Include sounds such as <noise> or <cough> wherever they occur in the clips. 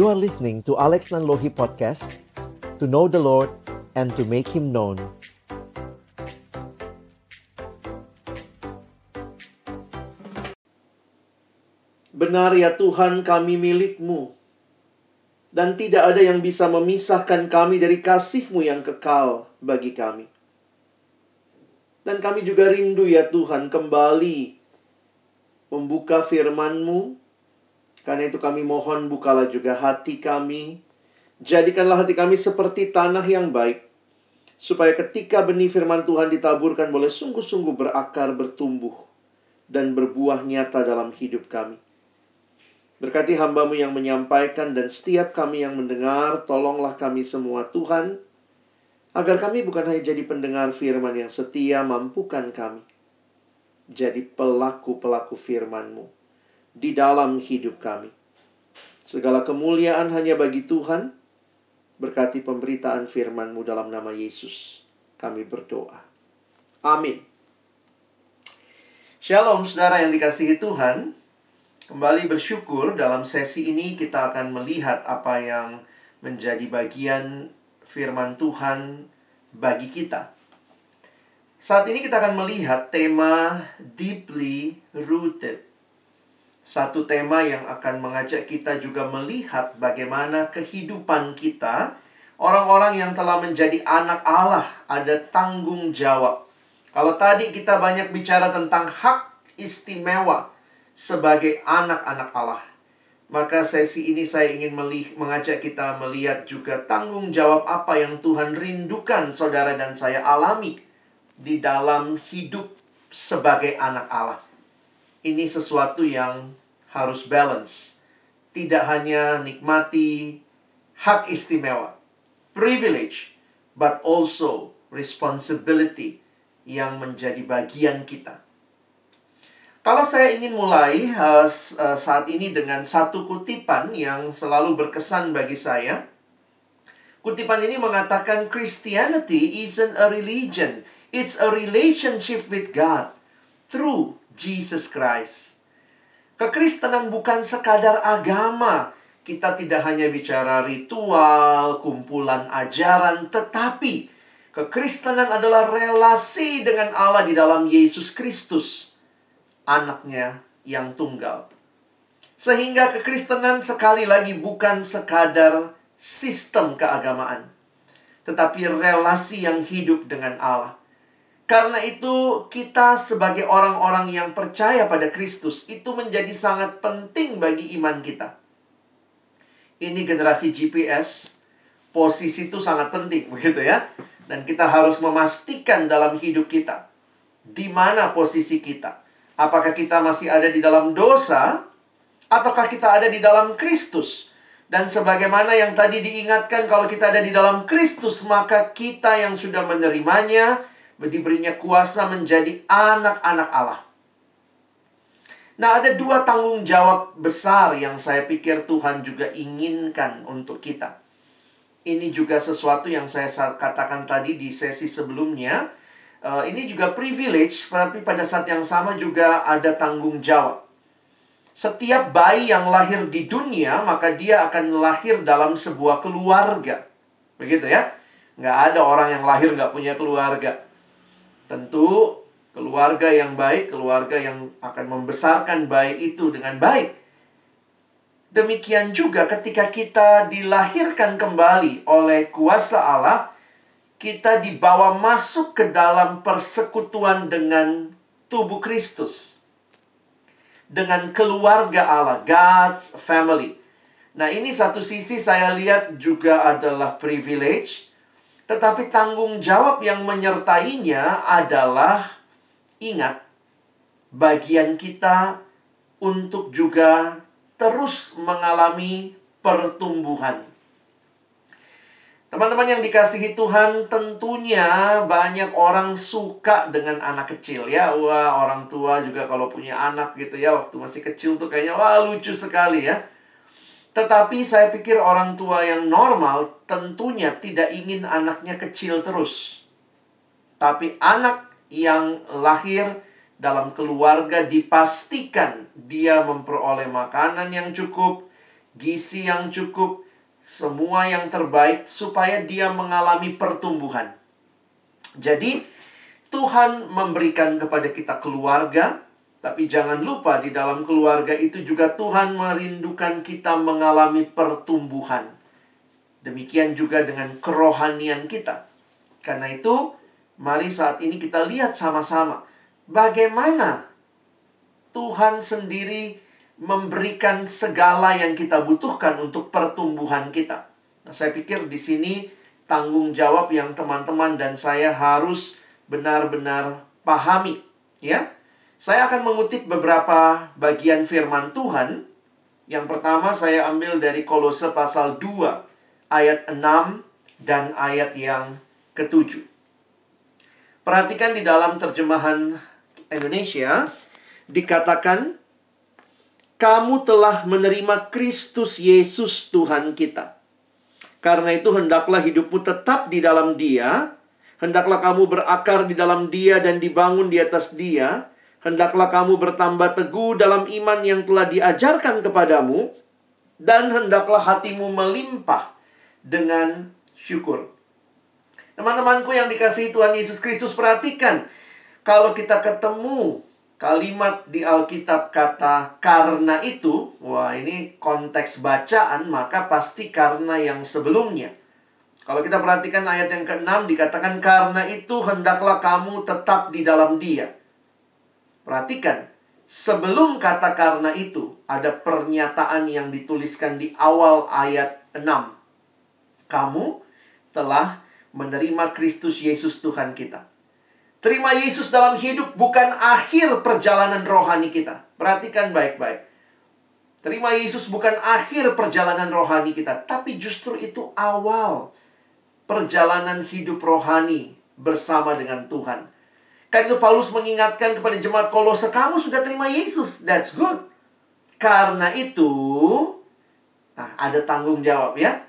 You are listening to Alex Nanlohi Podcast To know the Lord and to make Him known Benar ya Tuhan kami milikmu Dan tidak ada yang bisa memisahkan kami dari kasihmu yang kekal bagi kami Dan kami juga rindu ya Tuhan kembali membuka firman-Mu. Karena itu kami mohon bukalah juga hati kami. Jadikanlah hati kami seperti tanah yang baik. Supaya ketika benih firman Tuhan ditaburkan boleh sungguh-sungguh berakar, bertumbuh, dan berbuah nyata dalam hidup kami. Berkati hambamu yang menyampaikan dan setiap kami yang mendengar, tolonglah kami semua Tuhan, agar kami bukan hanya jadi pendengar firman yang setia, mampukan kami jadi pelaku-pelaku firman-Mu di dalam hidup kami. Segala kemuliaan hanya bagi Tuhan. Berkati pemberitaan firman-Mu dalam nama Yesus. Kami berdoa. Amin. Shalom saudara yang dikasihi Tuhan. Kembali bersyukur dalam sesi ini kita akan melihat apa yang menjadi bagian firman Tuhan bagi kita. Saat ini kita akan melihat tema deeply rooted. Satu tema yang akan mengajak kita juga melihat bagaimana kehidupan kita, orang-orang yang telah menjadi anak Allah, ada tanggung jawab. Kalau tadi kita banyak bicara tentang hak istimewa sebagai anak-anak Allah, maka sesi ini saya ingin mengajak kita melihat juga tanggung jawab apa yang Tuhan rindukan saudara dan saya alami di dalam hidup sebagai anak Allah. Ini sesuatu yang harus balance. Tidak hanya nikmati hak istimewa, privilege, but also responsibility yang menjadi bagian kita. Kalau saya ingin mulai uh, saat ini dengan satu kutipan yang selalu berkesan bagi saya, kutipan ini mengatakan Christianity isn't a religion, It's a relationship with God through Jesus Christ. Kekristenan bukan sekadar agama. Kita tidak hanya bicara ritual, kumpulan ajaran, tetapi kekristenan adalah relasi dengan Allah di dalam Yesus Kristus, anaknya yang tunggal. Sehingga kekristenan sekali lagi bukan sekadar sistem keagamaan, tetapi relasi yang hidup dengan Allah. Karena itu, kita sebagai orang-orang yang percaya pada Kristus itu menjadi sangat penting bagi iman kita. Ini generasi GPS, posisi itu sangat penting, <laughs> begitu ya. Dan kita harus memastikan dalam hidup kita di mana posisi kita. Apakah kita masih ada di dalam dosa ataukah kita ada di dalam Kristus? Dan sebagaimana yang tadi diingatkan kalau kita ada di dalam Kristus, maka kita yang sudah menerimanya, diberinya kuasa menjadi anak-anak Allah. Nah, ada dua tanggung jawab besar yang saya pikir Tuhan juga inginkan untuk kita. Ini juga sesuatu yang saya katakan tadi di sesi sebelumnya. Uh, ini juga privilege, tapi pada saat yang sama juga ada tanggung jawab. Setiap bayi yang lahir di dunia, maka dia akan lahir dalam sebuah keluarga. Begitu ya? Nggak ada orang yang lahir nggak punya keluarga. Tentu keluarga yang baik, keluarga yang akan membesarkan bayi itu dengan baik. Demikian juga ketika kita dilahirkan kembali oleh kuasa Allah, kita dibawa masuk ke dalam persekutuan dengan tubuh Kristus. Dengan keluarga Allah, God's family. Nah, ini satu sisi saya lihat juga adalah privilege tetapi tanggung jawab yang menyertainya adalah ingat bagian kita untuk juga terus mengalami pertumbuhan. Teman-teman yang dikasihi Tuhan, tentunya banyak orang suka dengan anak kecil ya. Wah, orang tua juga kalau punya anak gitu ya, waktu masih kecil tuh kayaknya wah lucu sekali ya. Tetapi saya pikir orang tua yang normal tentunya tidak ingin anaknya kecil terus. Tapi anak yang lahir dalam keluarga dipastikan dia memperoleh makanan yang cukup, gizi yang cukup, semua yang terbaik supaya dia mengalami pertumbuhan. Jadi, Tuhan memberikan kepada kita keluarga, tapi jangan lupa di dalam keluarga itu juga Tuhan merindukan kita mengalami pertumbuhan. Demikian juga dengan kerohanian kita. Karena itu, mari saat ini kita lihat sama-sama bagaimana Tuhan sendiri memberikan segala yang kita butuhkan untuk pertumbuhan kita. Nah, saya pikir di sini tanggung jawab yang teman-teman dan saya harus benar-benar pahami, ya. Saya akan mengutip beberapa bagian firman Tuhan. Yang pertama saya ambil dari Kolose pasal 2 ayat 6 dan ayat yang ketujuh. Perhatikan di dalam terjemahan Indonesia dikatakan kamu telah menerima Kristus Yesus Tuhan kita. Karena itu hendaklah hidupmu tetap di dalam Dia, hendaklah kamu berakar di dalam Dia dan dibangun di atas Dia, hendaklah kamu bertambah teguh dalam iman yang telah diajarkan kepadamu, dan hendaklah hatimu melimpah dengan syukur. Teman-temanku yang dikasihi Tuhan Yesus Kristus, perhatikan kalau kita ketemu kalimat di Alkitab kata karena itu, wah ini konteks bacaan, maka pasti karena yang sebelumnya. Kalau kita perhatikan ayat yang ke-6 dikatakan karena itu hendaklah kamu tetap di dalam dia. Perhatikan, sebelum kata karena itu ada pernyataan yang dituliskan di awal ayat 6. Kamu telah menerima Kristus Yesus Tuhan kita. Terima Yesus dalam hidup bukan akhir perjalanan rohani kita. Perhatikan baik-baik. Terima Yesus bukan akhir perjalanan rohani kita, tapi justru itu awal perjalanan hidup rohani bersama dengan Tuhan. Karena itu Paulus mengingatkan kepada jemaat Kolose, kamu sudah terima Yesus, that's good. Karena itu, nah, ada tanggung jawab ya.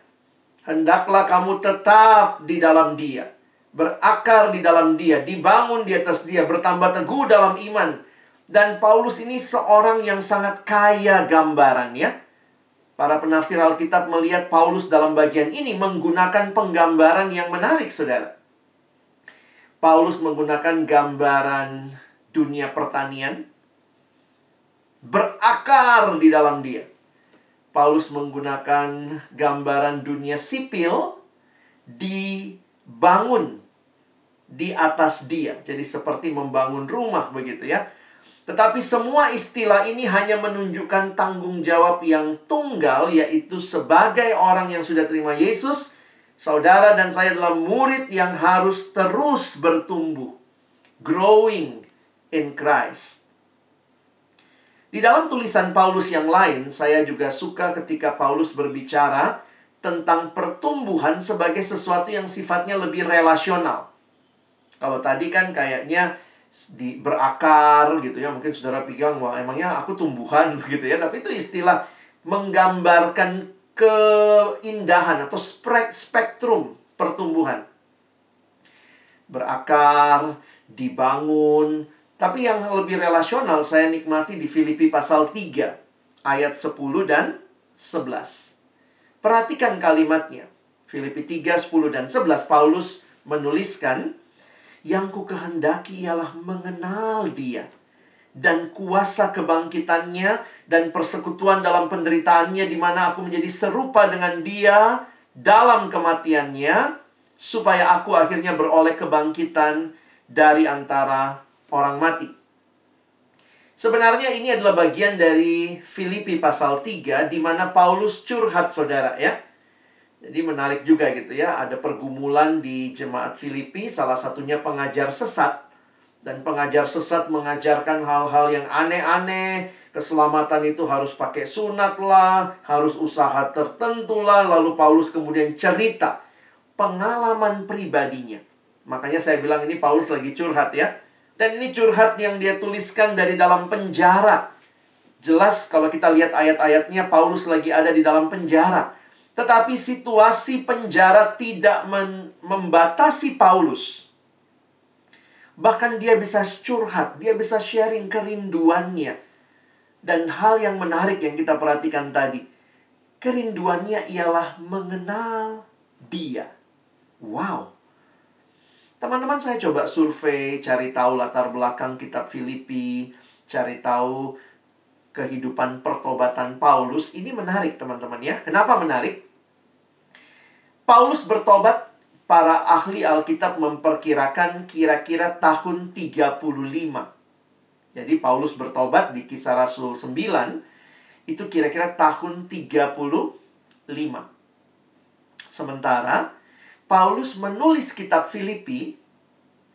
Hendaklah kamu tetap di dalam dia berakar di dalam dia, dibangun di atas dia, bertambah teguh dalam iman. Dan Paulus ini seorang yang sangat kaya gambarannya. Para penafsir Alkitab melihat Paulus dalam bagian ini menggunakan penggambaran yang menarik, saudara. Paulus menggunakan gambaran dunia pertanian, berakar di dalam dia. Paulus menggunakan gambaran dunia sipil, dibangun di atas dia. Jadi seperti membangun rumah begitu ya. Tetapi semua istilah ini hanya menunjukkan tanggung jawab yang tunggal yaitu sebagai orang yang sudah terima Yesus, saudara dan saya adalah murid yang harus terus bertumbuh, growing in Christ. Di dalam tulisan Paulus yang lain, saya juga suka ketika Paulus berbicara tentang pertumbuhan sebagai sesuatu yang sifatnya lebih relasional. Kalau tadi kan kayaknya di berakar gitu ya mungkin saudara pikir wah emangnya aku tumbuhan <laughs> gitu ya tapi itu istilah menggambarkan keindahan atau spektrum pertumbuhan. Berakar dibangun tapi yang lebih relasional saya nikmati di Filipi pasal 3 ayat 10 dan 11 perhatikan kalimatnya. Filipi 3 10 dan 11 Paulus menuliskan yang ku kehendaki ialah mengenal dia dan kuasa kebangkitannya dan persekutuan dalam penderitaannya di mana aku menjadi serupa dengan dia dalam kematiannya supaya aku akhirnya beroleh kebangkitan dari antara orang mati. Sebenarnya ini adalah bagian dari Filipi pasal 3 di mana Paulus curhat saudara ya. Jadi menarik juga gitu ya, ada pergumulan di jemaat Filipi, salah satunya pengajar sesat. Dan pengajar sesat mengajarkan hal-hal yang aneh-aneh, keselamatan itu harus pakai sunat lah, harus usaha tertentu lah, lalu Paulus kemudian cerita pengalaman pribadinya. Makanya saya bilang ini Paulus lagi curhat ya. Dan ini curhat yang dia tuliskan dari dalam penjara. Jelas kalau kita lihat ayat-ayatnya Paulus lagi ada di dalam penjara. Tetapi situasi penjara tidak membatasi Paulus. Bahkan dia bisa curhat, dia bisa sharing kerinduannya. Dan hal yang menarik yang kita perhatikan tadi. kerinduannya ialah mengenal Dia. Wow. Teman-teman saya coba survei, cari tahu latar belakang kitab Filipi, cari tahu kehidupan pertobatan Paulus. Ini menarik teman-teman ya. Kenapa menarik? Paulus bertobat para ahli Alkitab memperkirakan kira-kira tahun 35. Jadi Paulus bertobat di kisah Rasul 9 itu kira-kira tahun 35. Sementara Paulus menulis kitab Filipi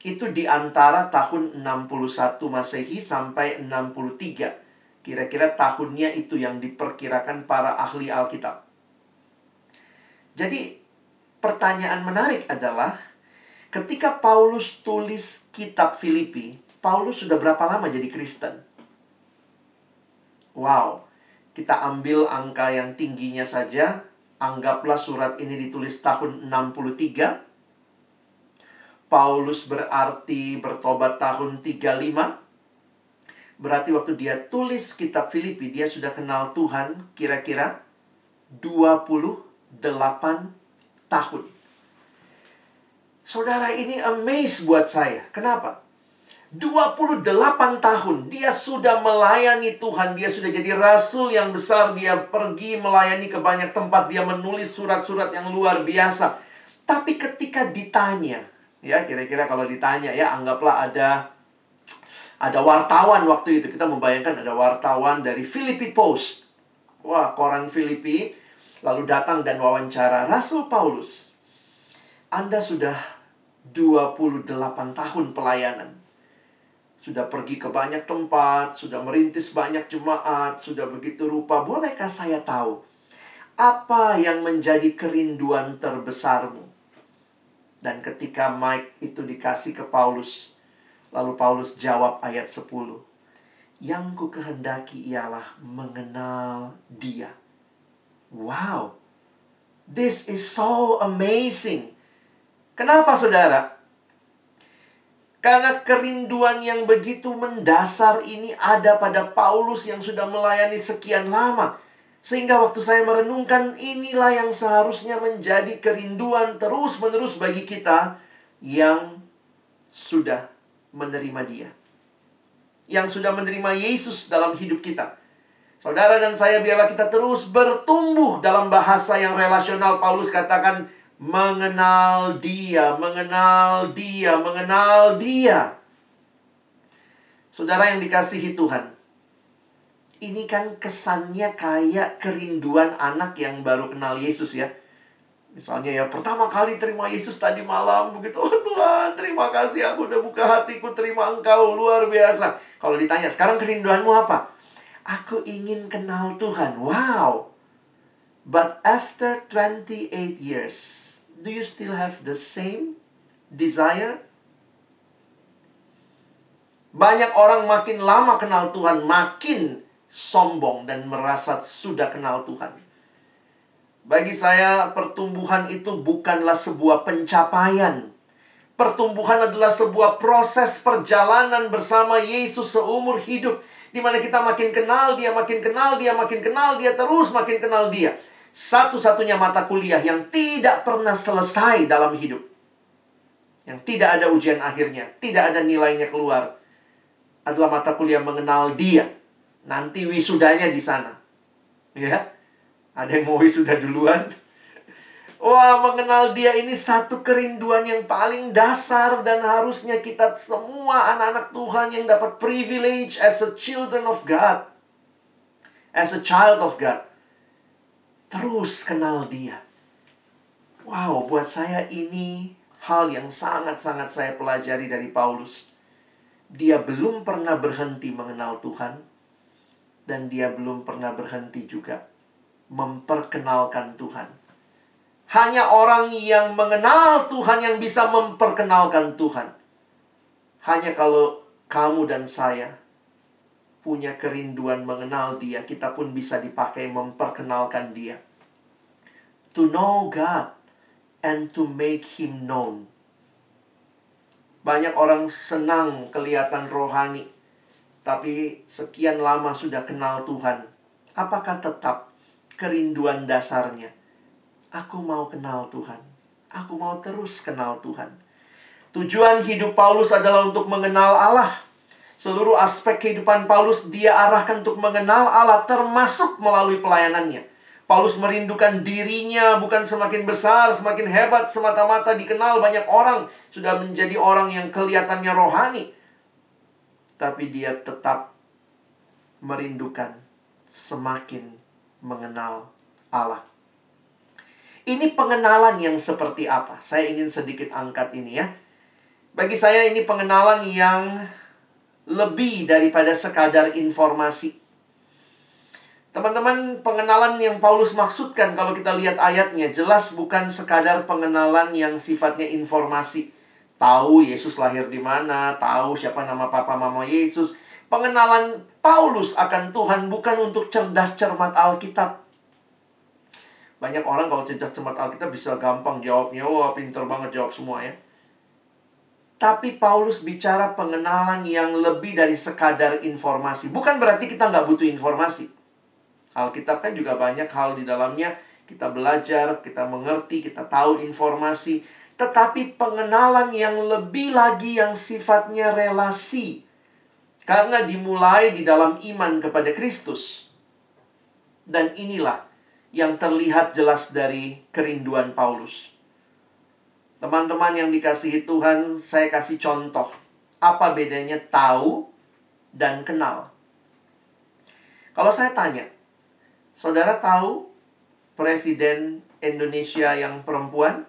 itu di antara tahun 61 Masehi sampai 63. Kira-kira tahunnya itu yang diperkirakan para ahli Alkitab. Jadi pertanyaan menarik adalah ketika Paulus tulis kitab Filipi, Paulus sudah berapa lama jadi Kristen? Wow, kita ambil angka yang tingginya saja, anggaplah surat ini ditulis tahun 63. Paulus berarti bertobat tahun 35. Berarti waktu dia tulis kitab Filipi, dia sudah kenal Tuhan kira-kira 28 tahun. Saudara ini amazed buat saya. Kenapa? 28 tahun dia sudah melayani Tuhan, dia sudah jadi rasul yang besar, dia pergi melayani ke banyak tempat, dia menulis surat-surat yang luar biasa. Tapi ketika ditanya, ya kira-kira kalau ditanya ya anggaplah ada ada wartawan waktu itu kita membayangkan ada wartawan dari Filipi Post. Wah, koran Filipi lalu datang dan wawancara Rasul Paulus. Anda sudah 28 tahun pelayanan. Sudah pergi ke banyak tempat, sudah merintis banyak jemaat, sudah begitu rupa. Bolehkah saya tahu apa yang menjadi kerinduan terbesarmu? Dan ketika Mike itu dikasih ke Paulus, lalu Paulus jawab ayat 10. Yang ku kehendaki ialah mengenal dia Wow, this is so amazing. Kenapa, saudara? Karena kerinduan yang begitu mendasar ini ada pada Paulus yang sudah melayani sekian lama. Sehingga waktu saya merenungkan inilah yang seharusnya menjadi kerinduan terus-menerus bagi kita yang sudah menerima dia. Yang sudah menerima Yesus dalam hidup kita. Saudara dan saya biarlah kita terus bertumbuh dalam bahasa yang relasional. Paulus katakan mengenal dia, mengenal dia, mengenal dia. Saudara yang dikasihi Tuhan. Ini kan kesannya kayak kerinduan anak yang baru kenal Yesus ya. Misalnya ya, pertama kali terima Yesus tadi malam begitu. Oh Tuhan, terima kasih aku udah buka hatiku terima engkau luar biasa. Kalau ditanya, sekarang kerinduanmu apa? Aku ingin kenal Tuhan. Wow. But after 28 years, do you still have the same desire? Banyak orang makin lama kenal Tuhan, makin sombong dan merasa sudah kenal Tuhan. Bagi saya, pertumbuhan itu bukanlah sebuah pencapaian. Pertumbuhan adalah sebuah proses perjalanan bersama Yesus seumur hidup di mana kita makin kenal dia, makin kenal dia, makin kenal dia, terus makin kenal dia. Satu-satunya mata kuliah yang tidak pernah selesai dalam hidup. Yang tidak ada ujian akhirnya, tidak ada nilainya keluar. Adalah mata kuliah mengenal dia. Nanti wisudanya di sana. Ya. Ada yang mau wisuda duluan? Wah, mengenal dia ini satu kerinduan yang paling dasar dan harusnya kita semua anak-anak Tuhan yang dapat privilege as a children of God. As a child of God. Terus kenal dia. Wow, buat saya ini hal yang sangat-sangat saya pelajari dari Paulus. Dia belum pernah berhenti mengenal Tuhan dan dia belum pernah berhenti juga memperkenalkan Tuhan hanya orang yang mengenal Tuhan yang bisa memperkenalkan Tuhan. Hanya kalau kamu dan saya punya kerinduan mengenal Dia, kita pun bisa dipakai memperkenalkan Dia. To know God and to make Him known. Banyak orang senang kelihatan rohani, tapi sekian lama sudah kenal Tuhan. Apakah tetap kerinduan dasarnya. Aku mau kenal Tuhan. Aku mau terus kenal Tuhan. Tujuan hidup Paulus adalah untuk mengenal Allah. Seluruh aspek kehidupan Paulus dia arahkan untuk mengenal Allah termasuk melalui pelayanannya. Paulus merindukan dirinya bukan semakin besar, semakin hebat, semata-mata dikenal banyak orang, sudah menjadi orang yang kelihatannya rohani. Tapi dia tetap merindukan semakin mengenal Allah. Ini pengenalan yang seperti apa? Saya ingin sedikit angkat ini ya. Bagi saya ini pengenalan yang lebih daripada sekadar informasi. Teman-teman, pengenalan yang Paulus maksudkan kalau kita lihat ayatnya jelas bukan sekadar pengenalan yang sifatnya informasi. Tahu Yesus lahir di mana, tahu siapa nama papa mama Yesus. Pengenalan Paulus akan Tuhan bukan untuk cerdas cermat Alkitab. Banyak orang kalau cerdas cermat Alkitab bisa gampang jawabnya, wah pinter banget jawab semua ya. Tapi Paulus bicara pengenalan yang lebih dari sekadar informasi. Bukan berarti kita nggak butuh informasi. Alkitab kan juga banyak hal di dalamnya. Kita belajar, kita mengerti, kita tahu informasi. Tetapi pengenalan yang lebih lagi yang sifatnya relasi. Karena dimulai di dalam iman kepada Kristus. Dan inilah yang terlihat jelas dari kerinduan Paulus. Teman-teman yang dikasihi Tuhan, saya kasih contoh. Apa bedanya tahu dan kenal? Kalau saya tanya, saudara tahu presiden Indonesia yang perempuan?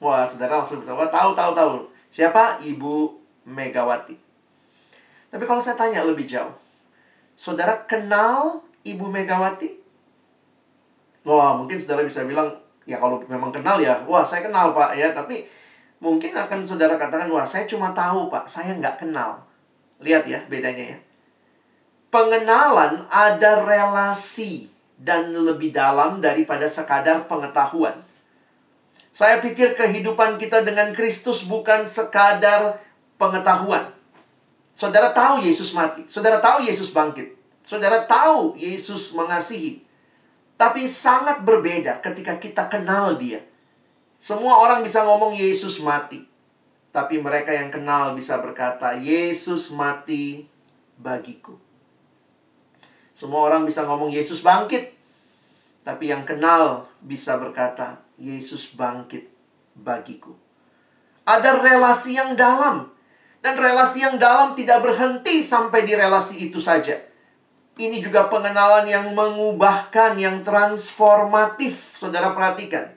Wah, saudara langsung bisa, wah tahu, tahu, tahu. Siapa? Ibu Megawati. Tapi kalau saya tanya lebih jauh, saudara kenal Ibu Megawati? Wah, mungkin saudara bisa bilang, ya kalau memang kenal ya, wah saya kenal pak ya, tapi mungkin akan saudara katakan, wah saya cuma tahu pak, saya nggak kenal. Lihat ya bedanya ya. Pengenalan ada relasi dan lebih dalam daripada sekadar pengetahuan. Saya pikir kehidupan kita dengan Kristus bukan sekadar pengetahuan. Saudara tahu Yesus mati, saudara tahu Yesus bangkit, saudara tahu Yesus mengasihi, tapi sangat berbeda ketika kita kenal dia. Semua orang bisa ngomong Yesus mati. Tapi mereka yang kenal bisa berkata, Yesus mati bagiku. Semua orang bisa ngomong Yesus bangkit. Tapi yang kenal bisa berkata, Yesus bangkit bagiku. Ada relasi yang dalam. Dan relasi yang dalam tidak berhenti sampai di relasi itu saja ini juga pengenalan yang mengubahkan, yang transformatif. Saudara perhatikan.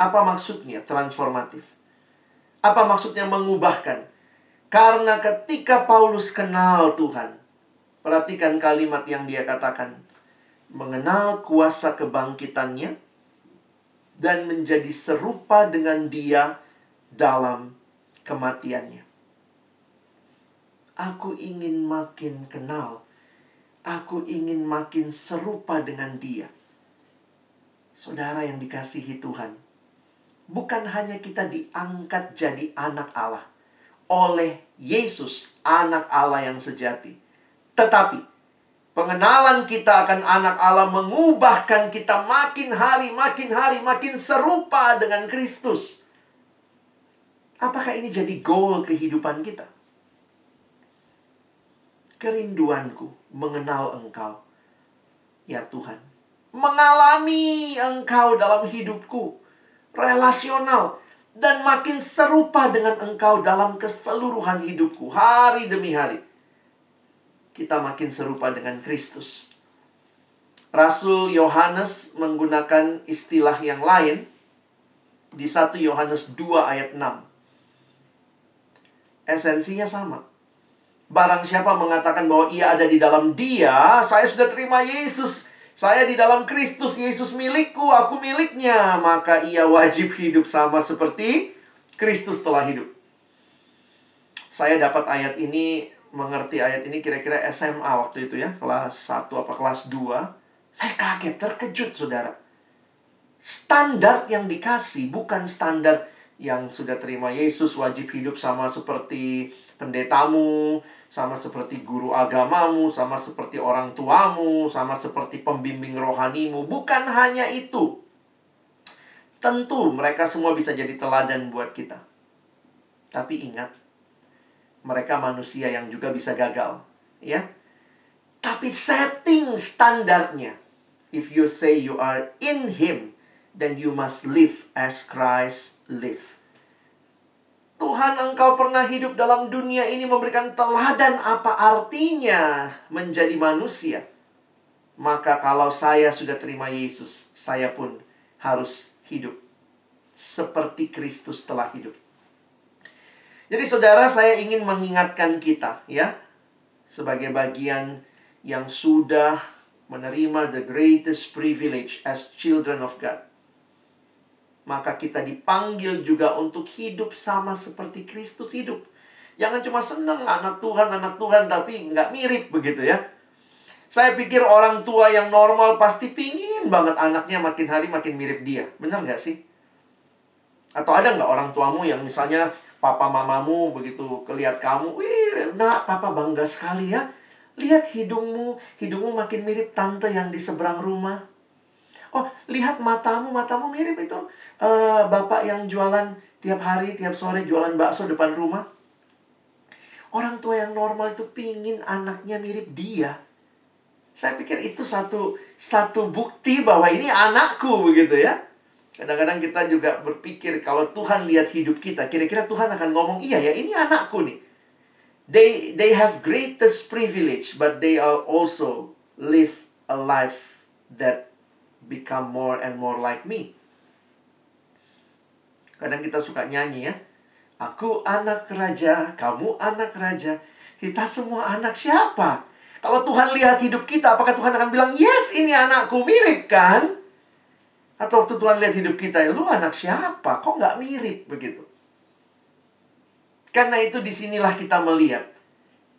Apa maksudnya transformatif? Apa maksudnya mengubahkan? Karena ketika Paulus kenal Tuhan, perhatikan kalimat yang dia katakan. Mengenal kuasa kebangkitannya dan menjadi serupa dengan dia dalam kematiannya. Aku ingin makin kenal. Aku ingin makin serupa dengan Dia. Saudara yang dikasihi Tuhan, bukan hanya kita diangkat jadi anak Allah oleh Yesus, anak Allah yang sejati, tetapi pengenalan kita akan anak Allah mengubahkan kita makin hari, makin hari, makin serupa dengan Kristus. Apakah ini jadi goal kehidupan kita? Kerinduanku mengenal Engkau. Ya Tuhan, mengalami Engkau dalam hidupku, relasional, dan makin serupa dengan Engkau dalam keseluruhan hidupku, hari demi hari. Kita makin serupa dengan Kristus. Rasul Yohanes menggunakan istilah yang lain di 1 Yohanes 2 ayat 6. Esensinya sama Barang siapa mengatakan bahwa ia ada di dalam dia, saya sudah terima Yesus. Saya di dalam Kristus, Yesus milikku, aku miliknya. Maka ia wajib hidup sama seperti Kristus telah hidup. Saya dapat ayat ini, mengerti ayat ini kira-kira SMA waktu itu ya. Kelas 1 apa kelas 2. Saya kaget, terkejut saudara. Standar yang dikasih bukan standar yang sudah terima Yesus wajib hidup sama seperti pendetamu, sama seperti guru agamamu, sama seperti orang tuamu, sama seperti pembimbing rohanimu. Bukan hanya itu. Tentu mereka semua bisa jadi teladan buat kita. Tapi ingat, mereka manusia yang juga bisa gagal, ya. Tapi setting standarnya. If you say you are in him, then you must live as Christ live. Tuhan engkau pernah hidup dalam dunia ini memberikan teladan apa artinya menjadi manusia. Maka kalau saya sudah terima Yesus, saya pun harus hidup seperti Kristus telah hidup. Jadi saudara saya ingin mengingatkan kita ya sebagai bagian yang sudah menerima the greatest privilege as children of God maka kita dipanggil juga untuk hidup sama seperti Kristus hidup. Jangan cuma senang anak Tuhan, anak Tuhan, tapi nggak mirip begitu ya. Saya pikir orang tua yang normal pasti pingin banget anaknya makin hari makin mirip dia. Benar nggak sih? Atau ada nggak orang tuamu yang misalnya papa mamamu begitu kelihat kamu, wih, nak, papa bangga sekali ya. Lihat hidungmu, hidungmu makin mirip tante yang di seberang rumah. Oh, lihat matamu, matamu mirip itu uh, bapak yang jualan tiap hari, tiap sore jualan bakso depan rumah. Orang tua yang normal itu pingin anaknya mirip dia. Saya pikir itu satu satu bukti bahwa ini anakku begitu ya. Kadang-kadang kita juga berpikir kalau Tuhan lihat hidup kita, kira-kira Tuhan akan ngomong, "Iya ya, ini anakku nih." They they have greatest privilege, but they are also live a life that become more and more like me. Kadang kita suka nyanyi ya. Aku anak raja, kamu anak raja. Kita semua anak siapa? Kalau Tuhan lihat hidup kita, apakah Tuhan akan bilang, Yes, ini anakku, mirip kan? Atau waktu Tuhan lihat hidup kita, lu anak siapa? Kok nggak mirip begitu? Karena itu di sinilah kita melihat.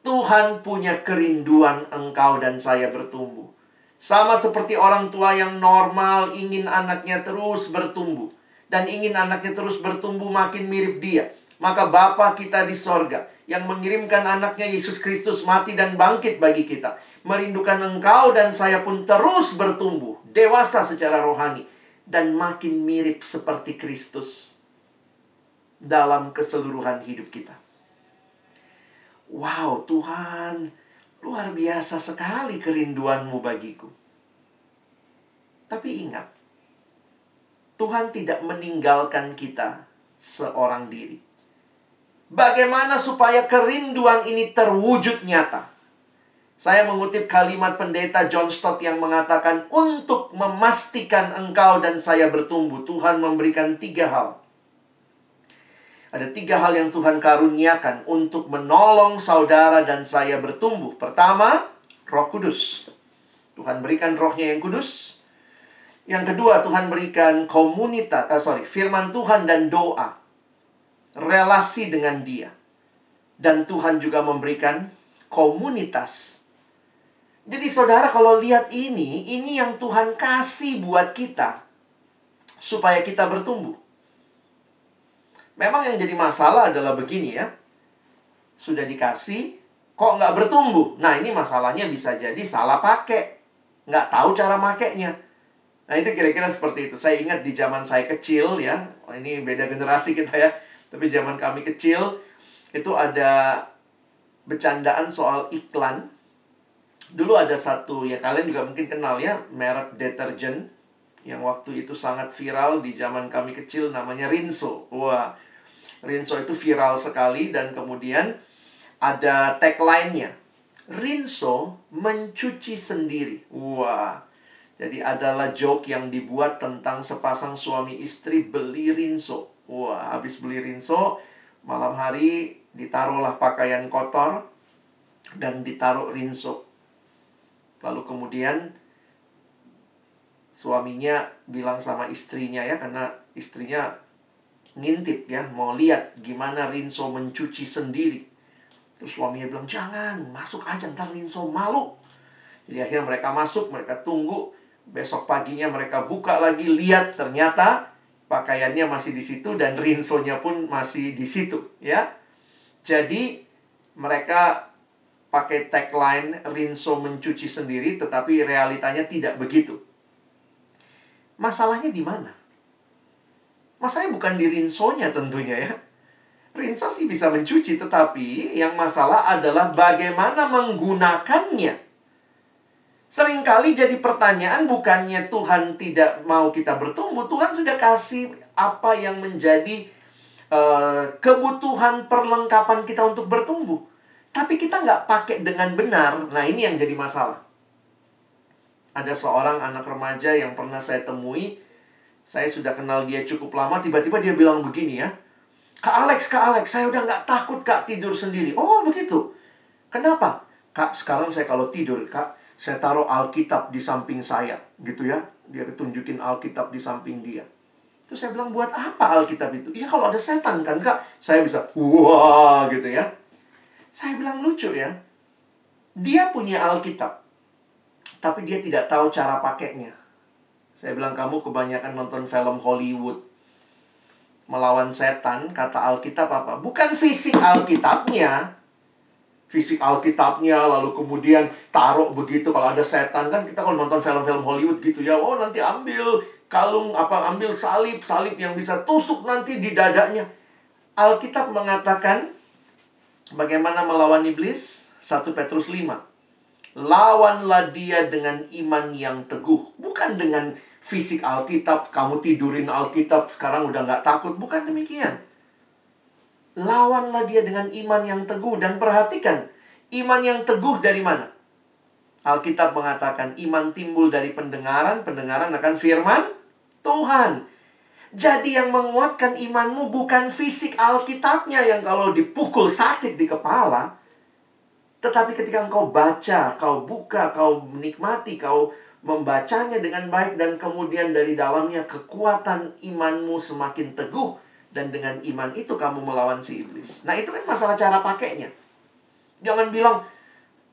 Tuhan punya kerinduan engkau dan saya bertumbuh. Sama seperti orang tua yang normal ingin anaknya terus bertumbuh dan ingin anaknya terus bertumbuh makin mirip dia. Maka Bapa kita di sorga yang mengirimkan anaknya Yesus Kristus mati dan bangkit bagi kita. Merindukan engkau dan saya pun terus bertumbuh, dewasa secara rohani. Dan makin mirip seperti Kristus dalam keseluruhan hidup kita. Wow, Tuhan, luar biasa sekali kerinduanmu bagiku. Tapi ingat, Tuhan tidak meninggalkan kita seorang diri. Bagaimana supaya kerinduan ini terwujud nyata? Saya mengutip kalimat pendeta John Stott yang mengatakan, "Untuk memastikan engkau dan saya bertumbuh, Tuhan memberikan tiga hal. Ada tiga hal yang Tuhan karuniakan untuk menolong saudara dan saya bertumbuh. Pertama, Roh Kudus. Tuhan berikan rohnya yang kudus. Yang kedua, Tuhan berikan komunitas, uh, sorry, firman Tuhan dan doa. Relasi dengan dia. Dan Tuhan juga memberikan komunitas. Jadi saudara kalau lihat ini, ini yang Tuhan kasih buat kita. Supaya kita bertumbuh. Memang yang jadi masalah adalah begini ya. Sudah dikasih, kok nggak bertumbuh? Nah ini masalahnya bisa jadi salah pakai. Nggak tahu cara makainya. Nah itu kira-kira seperti itu. Saya ingat di zaman saya kecil ya, ini beda generasi kita ya. Tapi zaman kami kecil itu ada bercandaan soal iklan. Dulu ada satu ya kalian juga mungkin kenal ya merek deterjen yang waktu itu sangat viral di zaman kami kecil namanya Rinso. Wah, Rinso itu viral sekali dan kemudian ada tagline-nya. Rinso mencuci sendiri. Wah, jadi adalah joke yang dibuat tentang sepasang suami istri beli rinso. Wah, habis beli rinso, malam hari ditaruhlah pakaian kotor dan ditaruh rinso. Lalu kemudian suaminya bilang sama istrinya ya karena istrinya ngintip ya mau lihat gimana Rinso mencuci sendiri. Terus suaminya bilang jangan masuk aja ntar Rinso malu. Jadi akhirnya mereka masuk mereka tunggu Besok paginya mereka buka lagi, lihat ternyata pakaiannya masih di situ dan rinsonya pun masih di situ, ya. Jadi Mereka pakai tagline Rinso mencuci sendiri, tetapi realitanya tidak begitu. Masalahnya di mana? Masalahnya bukan di rinsonya tentunya ya. Rinso sih bisa mencuci, tetapi yang masalah adalah bagaimana menggunakannya. Seringkali jadi pertanyaan bukannya Tuhan tidak mau kita bertumbuh, Tuhan sudah kasih apa yang menjadi uh, kebutuhan perlengkapan kita untuk bertumbuh. Tapi kita nggak pakai dengan benar. Nah ini yang jadi masalah. Ada seorang anak remaja yang pernah saya temui. Saya sudah kenal dia cukup lama. Tiba-tiba dia bilang begini ya. Kak Alex, Kak Alex, saya udah nggak takut Kak tidur sendiri. Oh begitu. Kenapa? Kak, sekarang saya kalau tidur, Kak, saya taruh Alkitab di samping saya. Gitu ya. Dia tunjukin Alkitab di samping dia. Terus saya bilang, buat apa Alkitab itu? Ya kalau ada setan kan, Kak. Saya bisa, wah gitu ya. Saya bilang lucu ya. Dia punya Alkitab tapi dia tidak tahu cara pakainya. Saya bilang kamu kebanyakan nonton film Hollywood. Melawan setan, kata Alkitab apa? Bukan fisik Alkitabnya. Fisik Alkitabnya, lalu kemudian taruh begitu. Kalau ada setan kan kita kalau nonton film-film Hollywood gitu ya. Oh nanti ambil kalung, apa ambil salib, salib yang bisa tusuk nanti di dadanya. Alkitab mengatakan bagaimana melawan iblis? 1 Petrus 5 Lawanlah dia dengan iman yang teguh. Bukan dengan fisik Alkitab, kamu tidurin Alkitab, sekarang udah nggak takut. Bukan demikian. Lawanlah dia dengan iman yang teguh. Dan perhatikan, iman yang teguh dari mana? Alkitab mengatakan iman timbul dari pendengaran, pendengaran akan firman Tuhan. Jadi yang menguatkan imanmu bukan fisik Alkitabnya yang kalau dipukul sakit di kepala, tetapi ketika engkau baca, kau buka, kau menikmati, kau membacanya dengan baik dan kemudian dari dalamnya kekuatan imanmu semakin teguh dan dengan iman itu kamu melawan si iblis. Nah, itu kan masalah cara pakainya. Jangan bilang,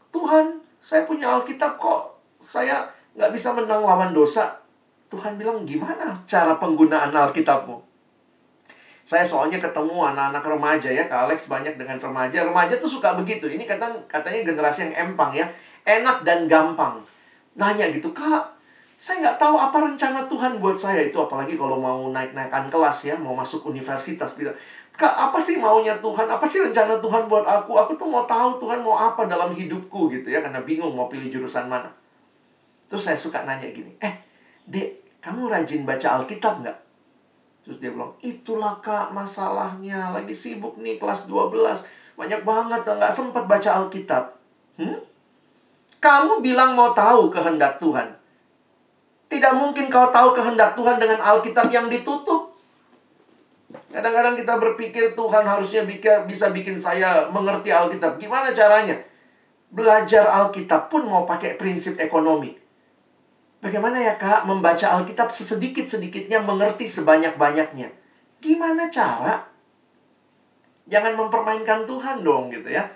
"Tuhan, saya punya Alkitab kok saya nggak bisa menang lawan dosa." Tuhan bilang, "Gimana cara penggunaan Alkitabmu?" Saya soalnya ketemu anak-anak remaja ya, Kak Alex banyak dengan remaja. Remaja tuh suka begitu. Ini kata katanya generasi yang empang ya. Enak dan gampang. Nanya gitu, Kak, saya nggak tahu apa rencana Tuhan buat saya itu. Apalagi kalau mau naik-naikan kelas ya, mau masuk universitas. Bilang, Kak, apa sih maunya Tuhan? Apa sih rencana Tuhan buat aku? Aku tuh mau tahu Tuhan mau apa dalam hidupku gitu ya. Karena bingung mau pilih jurusan mana. Terus saya suka nanya gini, eh, dek, kamu rajin baca Alkitab nggak? Terus dia bilang, itulah kak masalahnya. Lagi sibuk nih kelas 12. Banyak banget nggak sempat baca Alkitab. Hmm? Kamu bilang mau tahu kehendak Tuhan. Tidak mungkin kau tahu kehendak Tuhan dengan Alkitab yang ditutup. Kadang-kadang kita berpikir Tuhan harusnya bisa bikin saya mengerti Alkitab. Gimana caranya? Belajar Alkitab pun mau pakai prinsip ekonomi. Bagaimana ya kak membaca Alkitab sesedikit-sedikitnya mengerti sebanyak-banyaknya? Gimana cara? Jangan mempermainkan Tuhan dong gitu ya.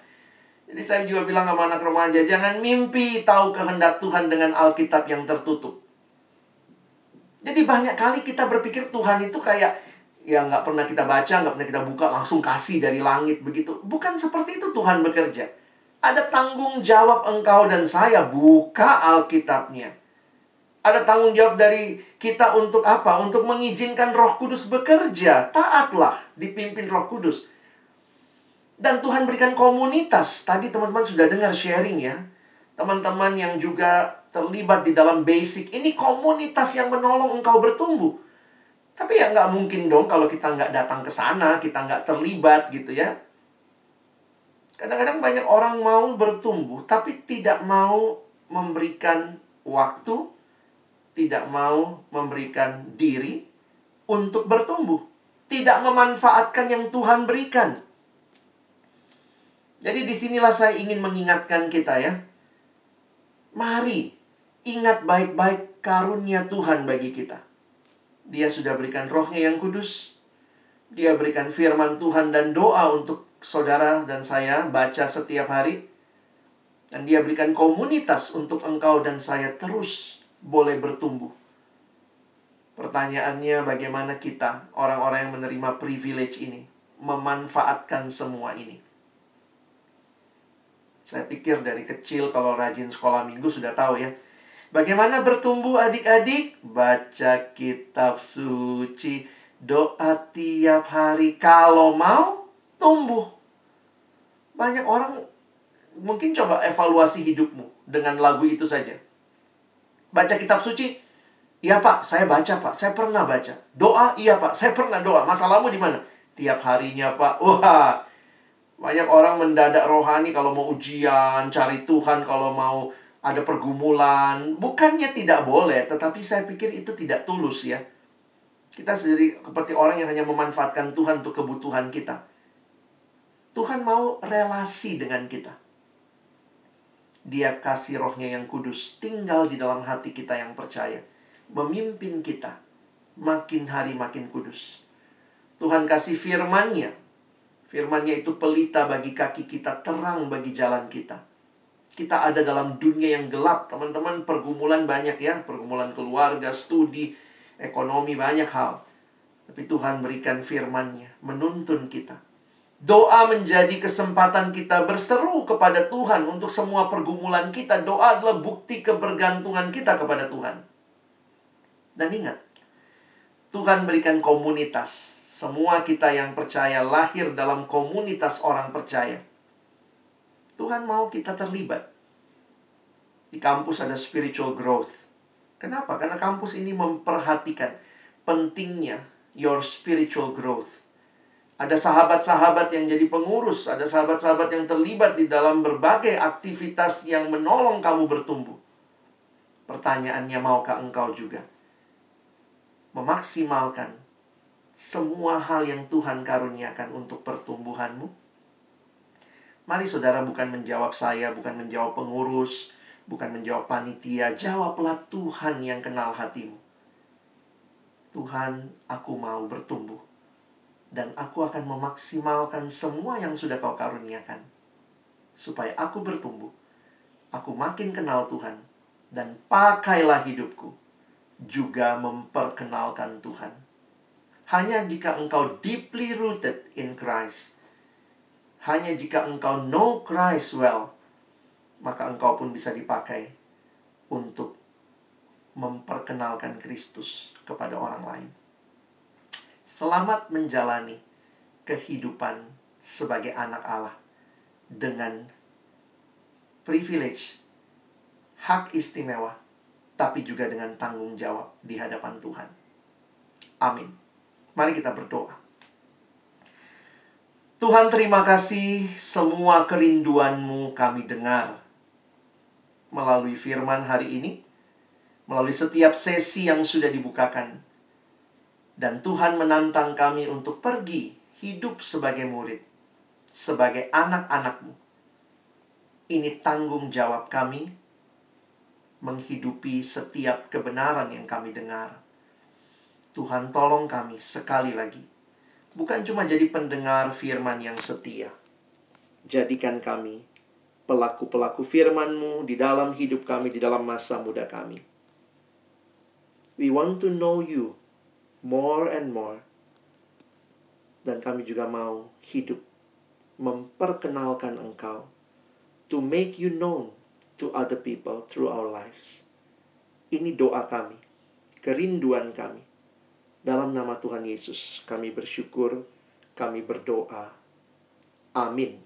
Jadi saya juga bilang sama anak remaja, jangan mimpi tahu kehendak Tuhan dengan Alkitab yang tertutup. Jadi banyak kali kita berpikir Tuhan itu kayak ya nggak pernah kita baca, nggak pernah kita buka, langsung kasih dari langit begitu. Bukan seperti itu Tuhan bekerja. Ada tanggung jawab engkau dan saya buka Alkitabnya ada tanggung jawab dari kita untuk apa? Untuk mengizinkan Roh Kudus bekerja. Taatlah dipimpin Roh Kudus. Dan Tuhan berikan komunitas. Tadi teman-teman sudah dengar sharing ya. Teman-teman yang juga terlibat di dalam basic. Ini komunitas yang menolong engkau bertumbuh. Tapi ya nggak mungkin dong kalau kita nggak datang ke sana, kita nggak terlibat gitu ya. Kadang-kadang banyak orang mau bertumbuh, tapi tidak mau memberikan waktu, tidak mau memberikan diri untuk bertumbuh, tidak memanfaatkan yang Tuhan berikan. Jadi di sinilah saya ingin mengingatkan kita ya. Mari ingat baik-baik karunia Tuhan bagi kita. Dia sudah berikan rohnya yang kudus. Dia berikan firman Tuhan dan doa untuk saudara dan saya baca setiap hari. Dan dia berikan komunitas untuk engkau dan saya terus boleh bertumbuh. Pertanyaannya bagaimana kita, orang-orang yang menerima privilege ini, memanfaatkan semua ini. Saya pikir dari kecil kalau rajin sekolah minggu sudah tahu ya. Bagaimana bertumbuh adik-adik? Baca kitab suci, doa tiap hari. Kalau mau, tumbuh. Banyak orang mungkin coba evaluasi hidupmu dengan lagu itu saja. Baca kitab suci, iya pak, saya baca pak, saya pernah baca. Doa, iya pak, saya pernah doa. Masalahmu di mana? Tiap harinya pak, <laughs> wah banyak orang mendadak rohani kalau mau ujian, cari Tuhan kalau mau ada pergumulan. Bukannya tidak boleh, tetapi saya pikir itu tidak tulus ya. Kita sendiri seperti orang yang hanya memanfaatkan Tuhan untuk kebutuhan kita. Tuhan mau relasi dengan kita. Dia kasih rohnya yang kudus tinggal di dalam hati kita yang percaya. Memimpin kita makin hari makin kudus. Tuhan kasih firman-Nya Firmannya itu pelita bagi kaki kita, terang bagi jalan kita. Kita ada dalam dunia yang gelap, teman-teman. Pergumulan banyak ya, pergumulan keluarga, studi, ekonomi, banyak hal. Tapi Tuhan berikan firmannya, menuntun kita. Doa menjadi kesempatan kita berseru kepada Tuhan untuk semua pergumulan kita. Doa adalah bukti kebergantungan kita kepada Tuhan. Dan ingat, Tuhan berikan komunitas semua kita yang percaya lahir dalam komunitas orang percaya. Tuhan mau kita terlibat. Di kampus ada spiritual growth. Kenapa? Karena kampus ini memperhatikan pentingnya your spiritual growth. Ada sahabat-sahabat yang jadi pengurus, ada sahabat-sahabat yang terlibat di dalam berbagai aktivitas yang menolong kamu bertumbuh. Pertanyaannya, maukah engkau juga memaksimalkan semua hal yang Tuhan karuniakan untuk pertumbuhanmu? Mari saudara bukan menjawab saya, bukan menjawab pengurus, bukan menjawab panitia. Jawablah Tuhan yang kenal hatimu. Tuhan, aku mau bertumbuh. Dan aku akan memaksimalkan semua yang sudah kau karuniakan. Supaya aku bertumbuh. Aku makin kenal Tuhan. Dan pakailah hidupku. Juga memperkenalkan Tuhan hanya jika engkau deeply rooted in Christ. Hanya jika engkau know Christ well, maka engkau pun bisa dipakai untuk memperkenalkan Kristus kepada orang lain. Selamat menjalani kehidupan sebagai anak Allah dengan privilege, hak istimewa, tapi juga dengan tanggung jawab di hadapan Tuhan. Amin. Mari kita berdoa. Tuhan terima kasih semua kerinduanmu kami dengar melalui firman hari ini, melalui setiap sesi yang sudah dibukakan. Dan Tuhan menantang kami untuk pergi hidup sebagai murid, sebagai anak-anakmu. Ini tanggung jawab kami menghidupi setiap kebenaran yang kami dengar Tuhan tolong kami sekali lagi. Bukan cuma jadi pendengar firman yang setia. Jadikan kami pelaku-pelaku firman-Mu di dalam hidup kami, di dalam masa muda kami. We want to know you more and more. Dan kami juga mau hidup memperkenalkan Engkau to make you known to other people through our lives. Ini doa kami, kerinduan kami. Dalam nama Tuhan Yesus, kami bersyukur, kami berdoa. Amin.